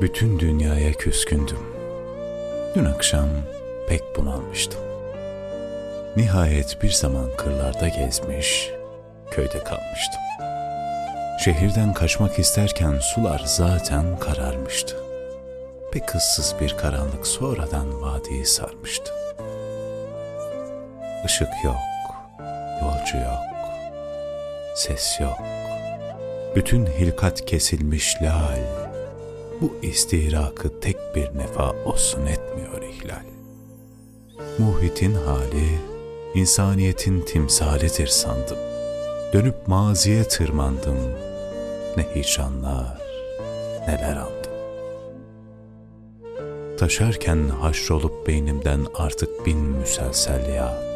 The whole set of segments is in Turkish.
Bütün dünyaya küskündüm. Dün akşam pek bunalmıştım. Nihayet bir zaman kırlarda gezmiş, köyde kalmıştım. Şehirden kaçmak isterken sular zaten kararmıştı. Pek ıssız bir karanlık sonradan vadiyi sarmıştı. Işık yok, yolcu yok, ses yok. Bütün hilkat kesilmiş lal, bu istirakı tek bir nefa olsun etmiyor ihlal. Muhitin hali, insaniyetin timsalidir sandım. Dönüp maziye tırmandım, ne hicranlar, neler andım. Taşarken haşrolup beynimden artık bin müselsel yağt.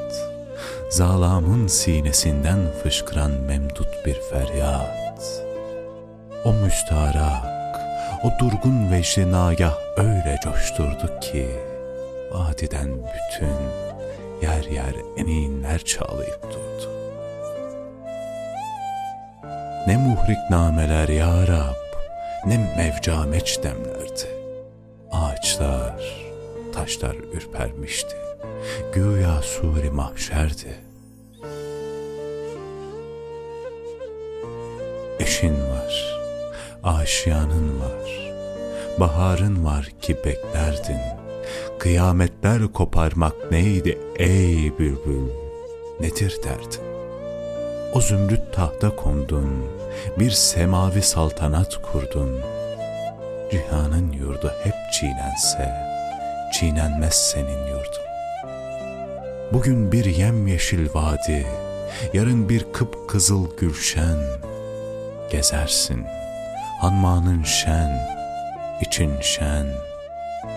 Zalamın sinesinden fışkıran memdut bir feryat. O müstarak, o durgun vecdi nagah öyle coşturdu ki vadiden bütün yer yer eninler çağlayıp durdu. Ne muhrik nameler ya Rab, ne mevcameç demlerdi. Ağaçlar, taşlar ürpermişti. Güya suri mahşerdi. Eşin var, aşiyanın var, baharın var ki beklerdin. Kıyametler koparmak neydi ey bülbül, nedir derdin? O zümrüt tahta kondun, bir semavi saltanat kurdun. Cihanın yurdu hep çiğnense, çiğnenmez senin yurdun. Bugün bir yemyeşil vadi, yarın bir kıpkızıl gülşen, gezersin. Hanmanın şen, için şen,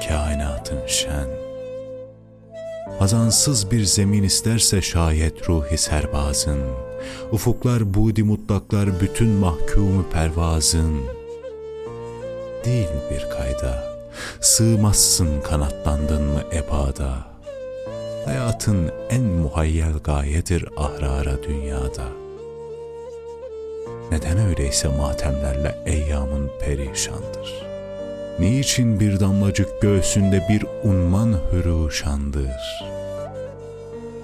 kainatın şen. Hazansız bir zemin isterse şayet ruhi serbazın, ufuklar budi mutlaklar bütün mahkumu pervazın. Değil bir kayda, sığmazsın kanatlandın mı ebada. Hayatın en muhayyel gayedir ahrara dünyada.'' Neden öyleyse matemlerle eyyamın perişandır? Niçin bir damlacık göğsünde bir unman hüruşandır?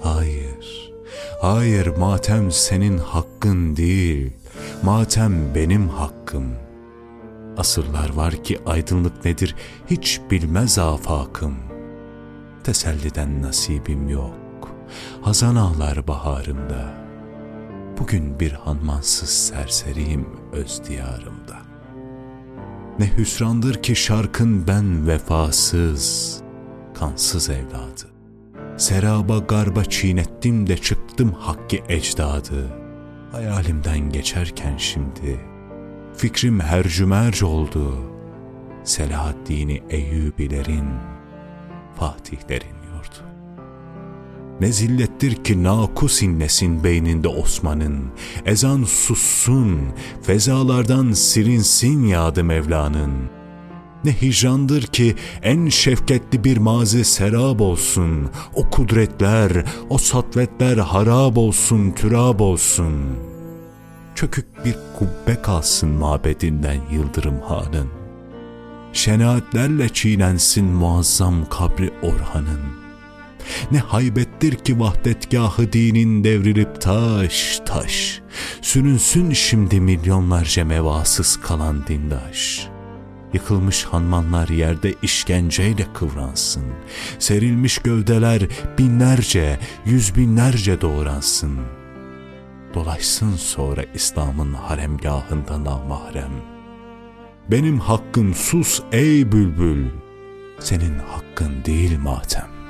Hayır, hayır matem senin hakkın değil, matem benim hakkım. Asırlar var ki aydınlık nedir hiç bilmez afakım. Teselliden nasibim yok, hazan ağlar baharımda.'' Bugün bir hanmansız serseriyim öz diyarımda. Ne hüsrandır ki şarkın ben vefasız, kansız evladı. Seraba garba çiğnettim de çıktım hakkı ecdadı. Hayalimden geçerken şimdi, fikrim hercümerc oldu. Selahaddin'i Eyyubilerin, Fatihlerin ne zillettir ki nakus inlesin beyninde Osman'ın, ezan sussun, fezalardan sirinsin yadı Mevla'nın. Ne hicrandır ki en şefketli bir mazi serab olsun, o kudretler, o satvetler harab olsun, türab olsun. Çökük bir kubbe kalsın mabedinden Yıldırım Han'ın. Şenaatlerle çiğnensin muazzam kabri Orhan'ın ne haybettir ki vahdetgahı dinin devrilip taş taş. Sürünsün şimdi milyonlarca mevasız kalan dindaş. Yıkılmış hanmanlar yerde işkenceyle kıvransın. Serilmiş gövdeler binlerce, yüz binlerce doğransın. Dolaşsın sonra İslam'ın haremgahında namahrem. Benim hakkım sus ey bülbül, senin hakkın değil matem.